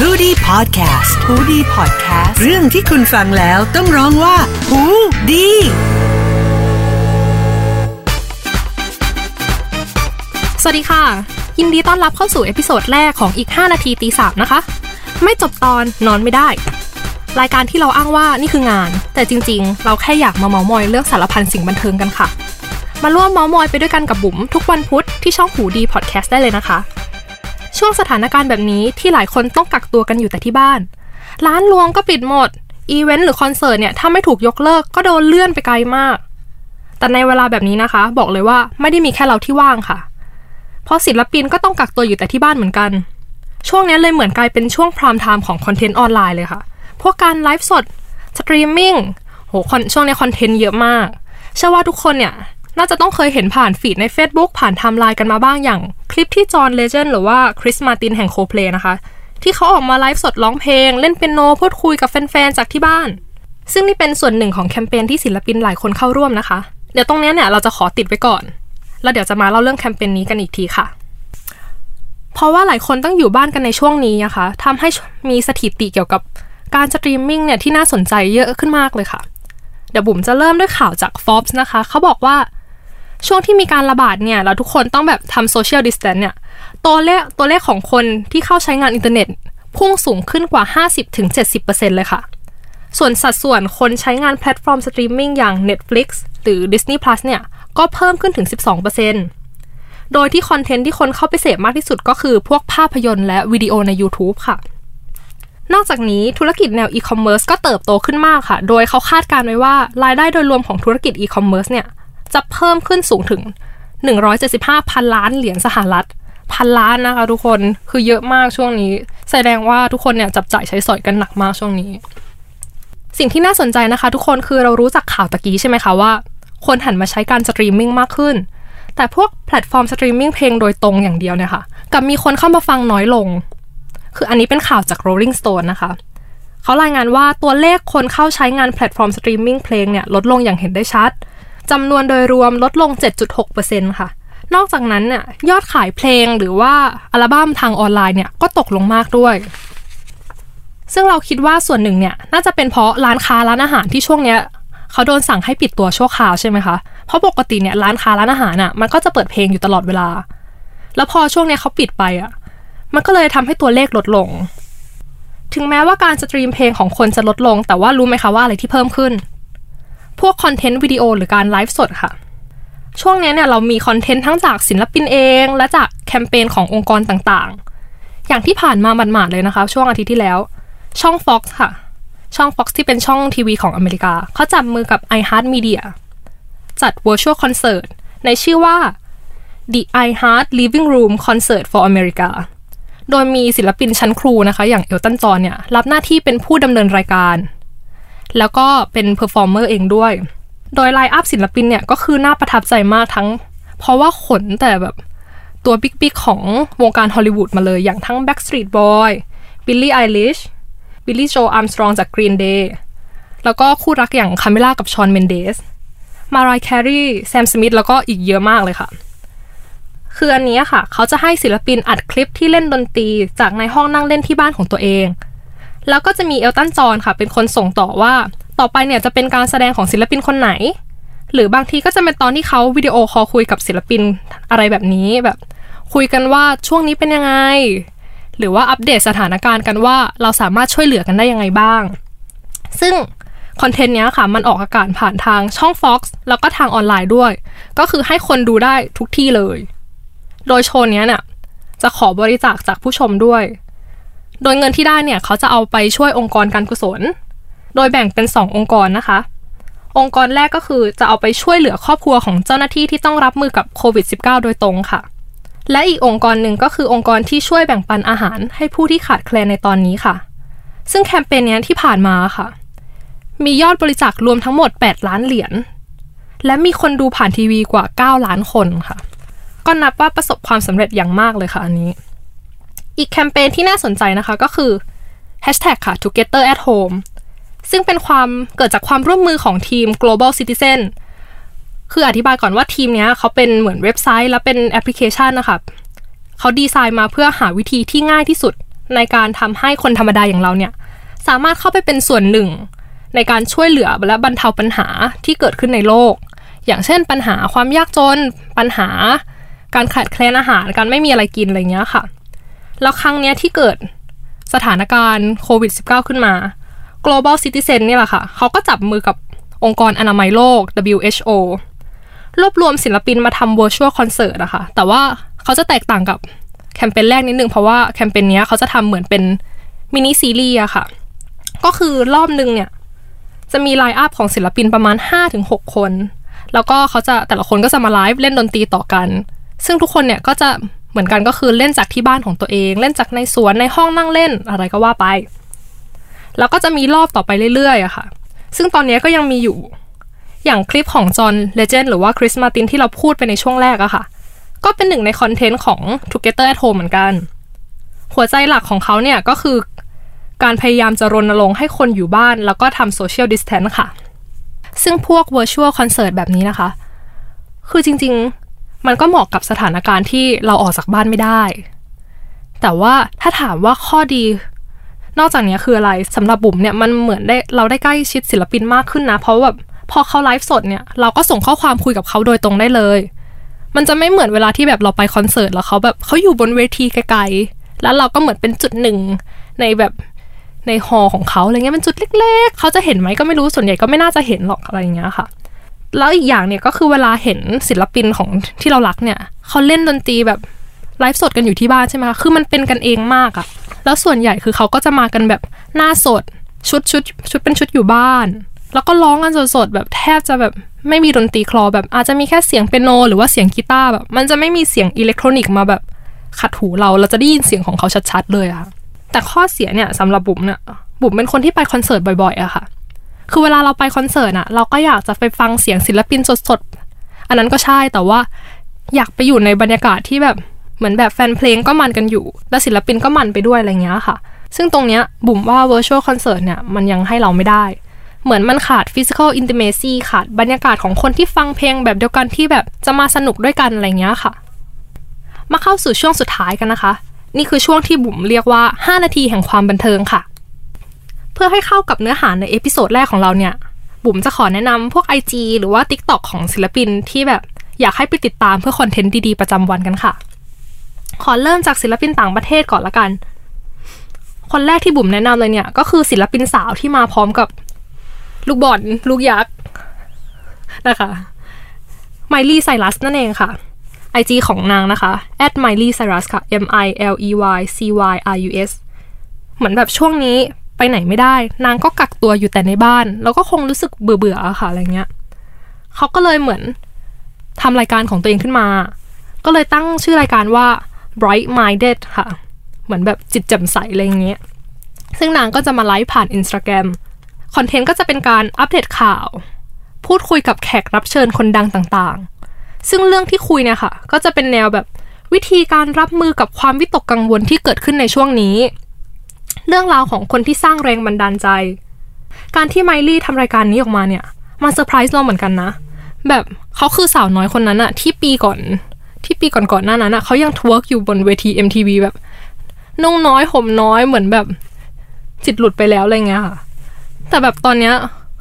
h o ดี้พอดแคสต์ฮูดี้พอดแคสต์เรื่องที่คุณฟังแล้วต้องร้องว่าหูดีสวัสดีค่ะ ยินดีต้อนรับเข้าสู่ episode แรกของอีก 5 นาทีตีสามนะคะ ไม่จบตอนนอนไม่ได้ รายการที่เราอ้างว่านี่คืองาน แต่จริงๆ เราแค่อยากมาเม้ามอยเรื่องสารพันสิ่งบันเทิงกันค่ะ มาร่วมเม้ามอยไปด้วยกันกับบุ๋มทุกวันพุธที่ช่องหูดีพอดแคสต์ได้เลยนะคะ ช่วงสถานการณ์แบบนี้ที่หลายคนต้องกักตัวกันอยู่แต่ที่บ้าน ร้านรวงก็ปิดหมด อีเวนต์หรือคอนเสิร์ตเนี่ยถ้าไม่ถูกยกเลิกก็โดนเลื่อนไปไกลมาก แต่ในเวลาแบบนี้นะคะ บอกเลยว่าไม่ได้มีแค่เราที่ว่างค่ะ เพราะศิลปินก็ต้องกักตัวอยู่แต่ที่บ้านเหมือนกัน ช่วงนี้เลยเหมือนกลายเป็นช่วง prime time ของคอนเทนต์ออนไลน์เลยค่ะ พวกการไลฟ์สด สตรีมมิ่ง โหช่วงนี้คอนเทนต์เยอะมาก เชื่อว่าทุกคนเนี่ย น่าจะต้องเคยเห็นผ่าน feed ใน Facebook ผ่านไทม์ไลน์กันมาบ้างอย่าง คลิปที่ John Legend หรือว่า Chris Martin แห่งโคเพลนะคะ ที่เขาออกมาไลฟ์สดร้องเพลง เล่นเปียโนพูดคุยกับแฟนๆจากที่บ้าน ซึ่งนี่เป็นส่วนหนึ่งของแคมเปญที่ศิลปินหลายคนเข้าร่วมนะคะ เดี๋ยวตรงนี้เนี่ยเราจะขอติดไว้ก่อน แล้วเดี๋ยวจะมาเล่าเรื่องแคมเปญนี้กันอีกทีค่ะ เพราะว่าหลายคนต้องอยู่บ้านกันในช่วงนี้นะคะทำให้มีสถิติเกี่ยวกับการสตรีมมิ่งเนี่ยที่น่าสนใจเยอะขึ้นมากเลยค่ะเดี๋ยวบุ๋มจะเริ่มด้วยข่าวจาก Forbes นะคะ เขาบอกว่า ช่วงที่มีการระบาดเนี่ยเราทุกคนต้องแบบทำ social distance เนี่ยตัวเลขตัวเลขของคนที่เข้าใช้งานอินเทอร์เน็ต พุ่งสูงขึ้นกว่า 50-70%เลยค่ะ ส่วนสัดส่วนคนใช้งานแพลตฟอร์มสตรีมมิ่งอย่าง Netflix หรือ Disney Plus เนี่ยก็เพิ่มขึ้นถึง 12%โดยที่คอนเทนต์ที่คนเข้าไปเสพมากที่สุดก็คือพวกภาพยนตร์และวิดีโอใน YouTube ค่ะนอกจากนี้ธุรกิจแนวอีคอมเมิร์ซก็เติบโตขึ้นมากค่ะ โดยเขาคาดการณ์ไว้ว่ารายได้โดยรวมของธุรกิจอีคอมเมิร์ซเนี่ย จะเพิ่มขึ้นสูงถึง 175 พันล้านเหรียญสหรัฐ พันล้านนะคะทุกคนคือเยอะมากช่วงนี้ แสดงว่าทุกคนเนี่ยจับจ่ายใช้สอยกันหนักมากช่วงนี้ สิ่งที่น่าสนใจนะคะ ทุกคนคือเรารู้จักข่าวตะกี้ใช่ไหมคะว่า คนหันมาใช้การสตรีมมิ่งมากขึ้น แต่พวกแพลตฟอร์มสตรีมมิ่งเพลงโดยตรงอย่างเดียวเนี่ยค่ะกับมีคนเข้ามาฟังน้อยลง คืออันนี้เป็นข่าวจาก Rolling Stone นะคะเขารายงานว่าตัวเลขคนเข้าใช้งานแพลตฟอร์มสตรีมมิ่งเพลงเนี่ยลดลงอย่างเห็นได้ชัด จำนวนโดยรวมลดลง 7.6%ค่ะ นอกจากนั้นเนี่ยยอดขายเพลงหรือว่าอัลบั้มทางออนไลน์เนี่ยก็ตกลงมากด้วย ซึ่งเราคิดว่าส่วนหนึ่งเนี่ยน่าจะเป็นเพราะร้านค้าร้านอาหารที่ช่วงเนี้ยเขาโดนสั่งให้ปิดตัวชั่วคราวใช่ไหมคะ เพราะปกติเนี่ยร้านค้าร้านอาหารอะมันก็จะเปิดเพลงอยู่ตลอดเวลา แล้วพอช่วงเนี้ยเขาปิดไปอะมันก็เลยทำให้ตัวเลขลดลง ถึงแม้ว่าการสตรีมเพลงของคนจะลดลง แต่ว่ารู้ไหมคะว่าอะไรที่เพิ่มขึ้น พวกคอนเทนต์วิดีโอหรือการไลฟ์สดค่ะ ช่วงนี้เนี่ยเรามีคอนเทนต์ทั้งจากศิลปินเอง และจากแคมเปญขององค์กรต่างๆ อย่างที่ผ่านมาหมาดๆเลยนะคะ ช่วงอาทิตย์ที่แล้ว ช่อง Fox ค่ะ ช่อง Fox ที่เป็นช่องทีวีของอเมริกาเขาจับมือกับ iHeart Media จัด Virtual Concert ในชื่อว่า The iHeart Living Room Concert for America โดยมีศิลปินชั้นครูนะคะ อย่างเอลตันจอนเนี่ยรับหน้าที่เป็นผู้ดำเนินรายการ แล้วก็เป็น performer เองด้วย โดย line up ศิลปินเนี่ยก็คือน่าประทับใจมากทั้ง เพราะว่าขนแต่แบบตัว big ๆของวงการฮอลลีวูดมาเลยอย่างทั้ง Backstreet Boy Billie Eilish Billie Joe Armstrong จาก Green Day แล้วก็คู่รักอย่างคามิล่ากับชอว์นเมนเดส มารายห์แครีแซมสมิธแล้วก็อีกเยอะมากเลยค่ะ คืออันนี้ค่ะ เขาจะให้ศิลปินอัดคลิปที่เล่นดนตรีจากในห้องนั่งเล่นที่บ้านของตัวเอง แล้วก็จะมีเอลตันจอนค่ะ เป็นคนส่งต่อว่า ต่อไปเนี่ยจะเป็นการแสดงของศิลปินคนไหน หรือบางทีก็จะเป็นตอนที่เขาวิดีโอคอลคุยกับศิลปินอะไรแบบนี้แบบ คุยกันว่าช่วงนี้เป็นยังไง หรือว่าอัปเดตสถานการณ์กันว่าเราสามารถช่วยเหลือกันได้ยังไงบ้าง ซึ่งคอนเทนต์เนี้ยค่ะ มันออกอากาศผ่านทางช่อง Fox แล้วก็ทางออนไลน์ด้วย ก็คือให้คนดูได้ทุกที่เลย โดยโชว์เนี้ยเนี่ยจะขอบริจาคจากผู้ชมด้วย โดยเงินที่ได้เนี่ยเขาจะเอาไปช่วยองค์กรการกุศล โดยแบ่งเป็น 2 องค์กรนะคะ องค์กรแรกก็คือจะเอาไปช่วยเหลือครอบครัวของเจ้าหน้าที่ที่ต้องรับมือกับโควิด -19 โดยตรงค่ะ และอีกองค์กรหนึ่งก็คือองค์กรที่ช่วยแบ่งปันอาหารให้ผู้ที่ขาดแคลนในตอนนี้ค่ะ ซึ่งแคมเปญนี้ที่ผ่านมาค่ะ มียอดบริจาครวมทั้งหมด 8 ล้านเหรียญและมีคนดูผ่านทีวีกว่า 9 ล้านคนค่ะ ก็นับว่าประสบความสำเร็จอย่างมากเลยค่ะอันนี้ อีกแคมเปญที่น่าสนใจนะคะก็คือ hashtag ค่ะ together at home ซึ่งเป็นความเกิดจากความร่วมมือของทีม global citizen คืออธิบายก่อนว่าทีมนี้เขาเป็นเหมือนเว็บไซต์และเป็นแอปพลิเคชันนะคะเขาดีไซน์มาเพื่อหาวิธีที่ง่ายที่สุดในการทำให้คนธรรมดาอย่างเราเนี่ย สามารถเข้าไปเป็นส่วนหนึ่ง ในการช่วยเหลือและบรรเทาปัญหาที่เกิดขึ้นในโลก อย่างเช่น ปัญหาความยากจน ปัญหา การขาดแคลนอาหาร การไม่มีอะไรกินอะไรเงี้ยค่ะ แล้วครั้งเนี้ยที่เกิดสถานการณ์โควิด -19 ขึ้นมา global citizen นี่แหละค่ะ เขาก็จับมือกับองค์กรอนามัยโลก WHO รวบรวมศิลปินมาทำ virtual concert อะค่ะ แต่ว่าเขาจะแตกต่างกับแคมเปญแรกนิดนึง เพราะว่าแคมเปญนี้เขาจะทำเหมือนเป็นมินิซีรีส์อะค่ะ ก็คือรอบนึงเนี่ย จะมี line up ของศิลปินประมาณ 5-6 คน แล้วก็เขาจะแต่ละคนก็จะมาไลฟ์เล่นดนตรีต่อกัน ซึ่งทุกคนเนี่ยก็จะ เหมือนกันก็คือเล่นจากที่บ้านของตัวเอง เล่นจากในสวนในห้องนั่งเล่นอะไรก็ว่าไป แล้วก็จะมีรอบต่อไปเรื่อยๆอะค่ะ ซึ่งตอนนี้ก็ยังมีอยู่ อย่างคลิปของจอห์นเลเจนด์หรือว่าคริสมาร์ตินที่เราพูดไปในช่วงแรกอะค่ะ ก็เป็นหนึ่งในคอนเทนต์ของ Together at Home เหมือนกัน หัวใจหลักของเขาเนี่ยก็คือ การพยายามจะรณรงค์ให้คนอยู่บ้าน แล้วก็ทำ social distance ค่ะ ซึ่งพวก Virtual Concert แบบนี้นะคะ คือจริงๆ มันก็เหมาะกับสถานการณ์ที่เราออกจากบ้านไม่ได้ แต่ว่าถ้าถามว่าข้อดี นอกจากนี้คืออะไรสำหรับบุ๋มเนี่ยมันเหมือนได้เราได้ใกล้ชิดศิลปินมากขึ้นนะ เพราะแบบพอเขาไลฟ์สดเนี่ยเราก็ส่งข้อความคุยกับเขาโดยตรงได้เลย มันจะไม่เหมือนเวลาที่แบบเราไปคอนเสิร์ตแล้วเขาแบบเขาอยู่บนเวทีไกลๆแล้วเราก็เหมือนเป็นจุดหนึ่งในแบบในฮอลของเขาอะไรเงี้ยเป็นจุดเล็ก ๆ เขาจะเห็นไหมก็ไม่รู้ส่วนใหญ่ก็ไม่น่าจะเห็นหรอกอะไรเงี้ยค่ะ แล้วอีกอย่างเนี่ยก็คือเวลาเห็นศิลปินของที่เรารักเนี่ยเขาเล่นดนตรีแบบไลฟ์สดกันอยู่ที่บ้านใช่ไหมคะคือมันเป็นกันเองมากอะแล้วส่วนใหญ่คือเขาก็จะมากันแบบหน้าสดชุดชุดชุดเป็นชุดอยู่บ้าน แล้วก็ร้องกันสดๆแบบแทบจะแบบไม่มีดนตรีคลอแบบอาจจะมีแค่เสียงเปียโน หรือว่าเสียงกีตาร์แบบมันจะไม่มีเสียงอิเล็กทรอนิกส์มาแบบขัดหูเราเราจะได้ยินเสียงของเขาชัดๆเลยอะแต่ข้อเสียเนี่ยสำหรับบุ๋มเนี่ยบุ๋มเป็นคนที่ไปคอนเสิร์ตบ่อยๆอะค่ะ คือเวลาเราไปคอนเสิร์ตอะเราก็อยากจะไปฟังเสียงศิลปินสดๆ อันนั้นก็ใช่แต่ว่าอยากไปอยู่ในบรรยากาศที่แบบเหมือนแบบแฟนเพลงก็มันกันอยู่ และศิลปินก็มันไปด้วยอะไรเงี้ยค่ะ ซึ่งตรงเนี้ยบุ๋มว่า virtual concert เนี่ยมันยังให้เราไม่ได้ เหมือนมันขาด physical intimacy ขาดบรรยากาศของคนที่ฟังเพลงแบบเดียวกันที่แบบจะมาสนุกด้วยกันอะไรเงี้ยค่ะ มาเข้าสู่ช่วงสุดท้ายกันนะคะ นี่คือช่วงที่บุ๋มเรียกว่า 5 นาทีแห่งความบันเทิงค่ะ เพื่อให้เข้ากับเนื้อหาใน episode แรกของเราเนี่ย บุ๋มจะขอแนะนำพวก IG หรือว่า TikTok ของศิลปินที่แบบอยากให้ไปติดตามเพื่อคอนเทนต์ดีๆ ประจำวันกันค่ะ ขอเริ่มจากศิลปินต่างประเทศก่อนละกัน คนแรกที่บุ๋มแนะนำเลยเนี่ย ก็คือศิลปินสาวที่มาพร้อมกับ ลูกบอลลูกยักษ์นะคะไมลี่ไซรัสนั่นเองค่ะ IG ของนางนะคะ at miley cyrus ค่ะ m i l e y c y r u s เหมือนแบบช่วงนี้ ไปไหนไม่ได้ นางก็กักตัวอยู่แต่ในบ้าน แล้วก็คงรู้สึกเบื่อๆอะค่ะอะไรเงี้ยเขาก็เลยเหมือนทำรายการของตัวเองขึ้นมา ก็เลยตั้งชื่อรายการว่า bright minded ค่ะ เหมือนแบบจิตแจ่มใสอะไรเงี้ย ซึ่งนางก็จะมาไลฟ์ผ่าน Instagram คอนเทนต์ก็จะเป็นการอัปเดตข่าว พูดคุยกับแขกรับเชิญคนดังต่างๆ ซึ่งเรื่องที่คุยเนี่ยค่ะ ก็จะเป็นแนวแบบวิธีการรับมือกับความวิตกกังวลที่เกิดขึ้นในช่วงนี้ เรื่องราวของคนที่สร้างแรงบันดาลใจ การที่ไมลี่ทำรายการนี้ออกมาเนี่ยมาเซอร์ไพรส์เราเหมือนกันนะ แบบเขาคือสาวน้อยคนนั้นอะที่ปีก่อนที่ปีก่อนๆหน้านั้นอะเขายัง twerk อยู่บนเวที MTV แบบนุ่งน้อยห่มน้อยเหมือนแบบจิตหลุดไปแล้วอะไรเงี้ยค่ะ แต่แบบตอนเนี้ย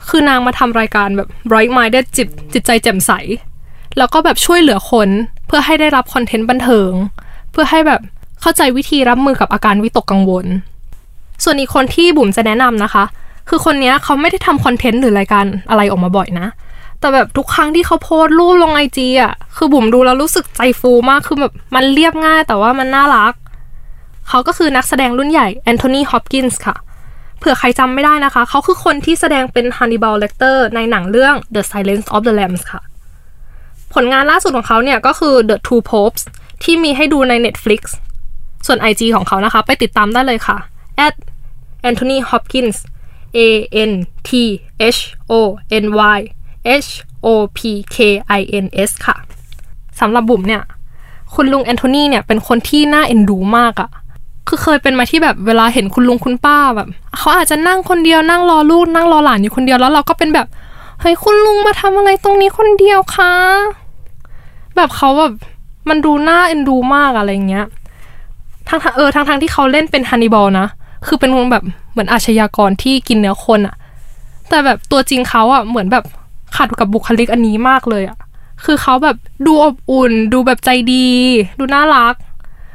คือนางมาทำรายการแบบ bright minded จิตจิตใจแจ่มใส แล้วก็แบบช่วยเหลือคนเพื่อให้ได้รับคอนเทนต์บันเทิง เพื่อให้แบบเข้าใจวิธีรับมือกับอาการวิตกกังวล ส่วนอีกคนที่บุ๋มจะแนะนำนะคะ คือคนนี้เขาไม่ได้ทำคอนเทนต์หรือรายการอะไรออกมาบ่อยนะ แต่แบบทุกครั้งที่เขาโพสรูปลงไอจีอะคือบุ๋มดูแล้วรู้สึกใจฟูมากคือแบบมันเรียบง่ายแต่ว่ามันน่ารัก เขาก็คือนักแสดงรุ่นใหญ่แอนโทนีฮอปกินส์ค่ะเผื่อใครจำไม่ได้นะคะ เขาคือคนที่แสดงเป็นฮันนิบาลเลกเตอร์ในหนังเรื่อง The Silence of the Lambs ค่ะ ผลงานล่าสุดของเขาเนี่ยก็คือ The Two Popes ที่มีให้ดูใน Netflix ส่วน IG ของเขานะคะ ไปติดตามได้เลยค่ะ at Anthony Hopkins A N T H O N Y H O P K I N S ค่ะสำหรับบุ๋มเนี่ย คุณลุงแอนโทนีเนี่ยเป็นคนที่น่าเอ็นดูมากอะคือเคยเป็นมาที่แบบเวลาเห็นคุณลุงคุณป้าแบบเขาอาจจะนั่งคนเดียวนั่งรอลูกนั่งรอหลานอยู่คนเดียวแล้วเราก็เป็นแบบเฮ้ยคุณลุงมาทำอะไรตรงนี้คนเดียวคะแบบเขาแบบมันดูน่าเอ็นดูมากอะไรเงี้ยทั้งเออทั้งๆที่เขาเล่นเป็นฮันนิบอลนะ คือเป็นคนแบบเหมือนอาชญากรที่กินเนื้อคนอะแต่แบบตัวจริงเขาอะเหมือนแบบขัดกับบุคลิกอันนี้มากเลยอะคือเขาแบบดูอบอุ่น ดูแบบใจดี ดูน่ารัก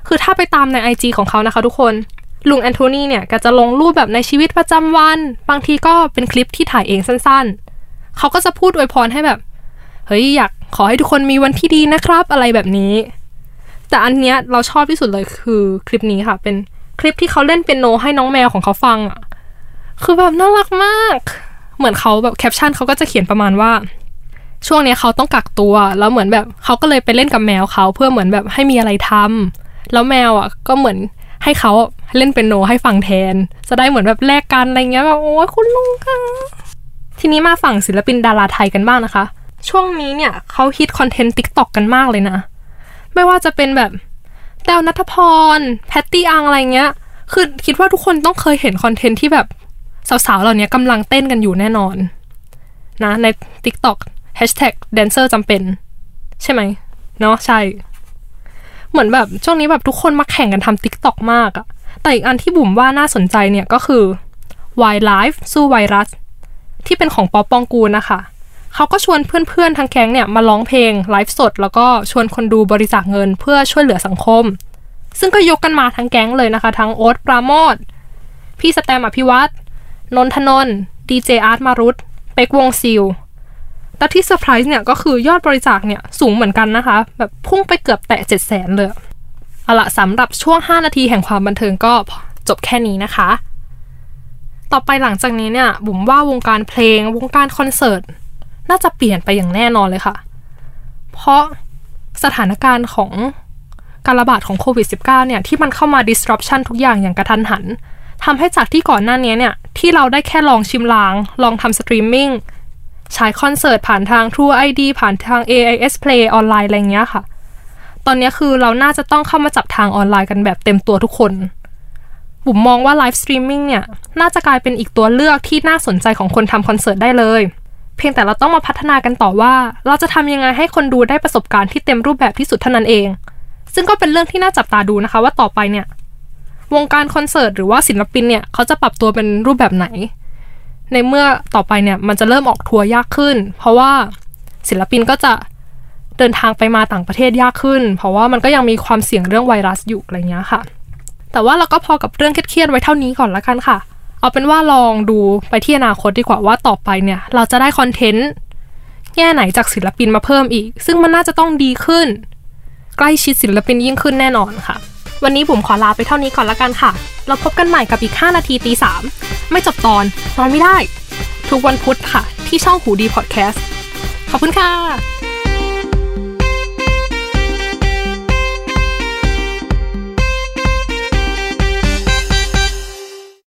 คือถ้าไปตามในไอจของเขานะคะทุกคนลุงแอนโทนีเนี่ยก็จะลงรูปแบบในชีวิตประจำวัน บางทีก็เป็นคลิปที่ถ่ายเองสั้นๆ เขาก็จะพูดอวยพรให้แบบ เฮ้ย อยากขอให้ทุกคนมีวันที่ดีนะครับ อะไรแบบนี้ แต่อันเนี้ยเราชอบที่สุดเลยคือคลิปนี้ค่ะ เป็น คลิปที่เขาเล่นเป็นโนให้น้องแมวของเขาฟังอะคือแบบน่ารักมาก เหมือนเขาแบบแคปชั่นเขาก็จะเขียนประมาณว่า ช่วงนี้เขาต้องกักตัว แล้วเหมือนแบบเขาก็เลยไปเล่นกับแมวเขาเพื่อเหมือนแบบให้มีอะไรทำแล้วแมวอะ ก็เหมือนให้เขาเล่นเปียโนให้ฟังแทน จะได้เหมือนแบบแลกกันอะไรเงี้ยแบบโอ้ยคุณลุงค่ะทีนี้มาฝั่งศิลปินดาราไทยกันบ้างนะคะ ช่วงนี้เนี่ยเขาฮิตคอนเทนต์ TikTok กันมากเลยนะ ไม่ว่าจะเป็นแบบ แต้วณฐพร แพตตี้อังอะไรเงี้ย คือคิดว่าทุกคนต้องเคยเห็นคอนเทนต์ที่แบบสาวๆ เหล่านี้กำลังเต้นกันอยู่แน่นอน นะใน TikTok Hashtag Dancer จำเป็น ใช่ไหม เนาะใช่ เหมือนแบบช่วงนี้แบบทุกคนมาแข่งกันทำ TikTok มากอะแต่อีกอันที่บุ๋มว่าน่าสนใจเนี่ยก็คือ Why Life สู้ไวรัส ที่เป็นของป๊อปปองกูลนะคะ เขาก็ชวนเพื่อนๆทางแก๊งเนี่ยมาร้องเพลงไลฟ์สด แล้วก็ชวนคนดูบริจาคเงินเพื่อช่วยเหลือสังคม ซึ่งก็ยกกันมาทั้งแก๊งเลยนะคะ ทั้งโอ๊ตปราโมทพี่แสตมป์อภิวัชร์นนท์ธนนท์ดีเจอาร์ตมารุตเป๊กวง ZEAL แต่ที่เซอร์ไพรส์เนี่ยก็คือยอดบริจาคเนี่ยสูงเหมือนกันนะคะ แบบพุ่งไปเกือบแตะเจ็ดแสนเลยเอาละสำหรับช่วง 5 นาทีแห่งความบันเทิงก็จบแค่นี้นะคะ ต่อไปหลังจากนี้เนี่ยบุ๋มว่าวงการเพลงวงการคอนเสิร์ต น่าจะเปลี่ยนไปอย่างแน่นอนเลยค่ะ เพราะสถานการณ์ของการระบาดของโควิด -19 เนี่ยที่มันเข้ามา disruption ทุกอย่างอย่างกระทันหันทำให้จากที่ก่อนหน้านี้เนี่ย ที่เราได้แค่ลองชิมลาง ลองทำสตรีมมิ่งฉายคอนเสิร์ตผ่านทาง True ID ผ่านทาง AIS Play ออนไลน์อะไรเงี้ยค่ะ ตอนนี้คือเราน่าจะต้องเข้ามาจับทางออนไลน์กันแบบเต็มตัวทุกคน บุ๋มมองว่าไลฟ์สตรีมมิ่งเนี่ย น่าจะกลายเป็นอีกตัวเลือกที่น่าสนใจของคนทำคอนเสิร์ตได้เลย เพียงแต่เราต้องมาพัฒนากันต่อว่า เราจะทำยังไงให้คนดูได้ประสบการณ์ที่เต็มรูปแบบที่สุดเท่านั้นเอง ซึ่งก็เป็นเรื่องที่น่าจับตาดูนะคะ ว่าต่อไปเนี่ย วงการคอนเสิร์ตหรือว่าศิลปินเนี่ยเขาจะปรับตัวเป็นรูปแบบไหน ในเมื่อต่อไปเนี่ยมันจะเริ่มออกทัวร์ยากขึ้น เพราะว่าศิลปินก็จะเดินทางไปมาต่างประเทศยากขึ้น เพราะว่ามันก็ยังมีความเสี่ยงเรื่องไวรัสอยู่อะไรเงี้ยค่ะ แต่ว่าเราก็พอกับเรื่องเครียดๆไว้เท่านี้ก่อนละกันค่ะ เอาเป็นว่าลองดูไปที่อนาคตดีกว่าว่าต่อไปเนี่ย เราจะได้คอนเทนต์แง่ไหนจากศิลปินมาเพิ่มอีก ซึ่งมันน่าจะต้องดีขึ้น ใกล้ชิดศิลปินยิ่งขึ้นแน่นอนค่ะ วันนี้ผมขอลาไปเท่านี้ก่อนละกันค่ะ เราพบกันใหม่กับอีก 5 นาทีตีสามไม่จบตอนนอนไม่ได้ ทุกวันพุธค่ะ ที่ช่องหูดีพอดแคสต์ขอบคุณค่ะ